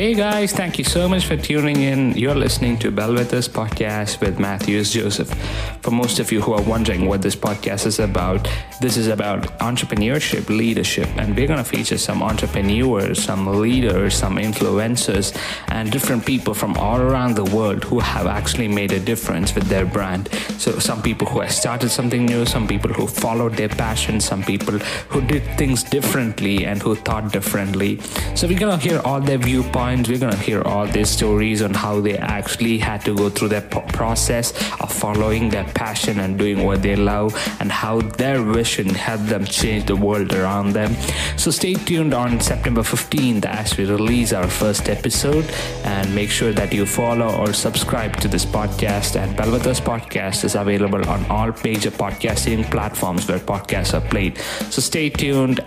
Hey guys, thank you so much for tuning in. You're listening to Bellwether's podcast with Matthews Joseph. For most of you who are wondering what this podcast is about, this is about entrepreneurship, leadership, and we're going to feature some entrepreneurs, some leaders, some influencers, and different people from all around the world who have actually made a difference with their brand. So, some people who have started something new, some people who followed their passion, some people who did things differently and who thought differently. So, we're going to hear all their viewpoints, we're going to hear all these stories on how they actually had to go through that process of following their passion and doing what they love and how their vision helped them change the world around them. So stay tuned on September 15th as we release our first episode and make sure that you follow or subscribe to this podcast. And Bellwether's podcast is available on all major podcasting platforms where podcasts are played. So stay tuned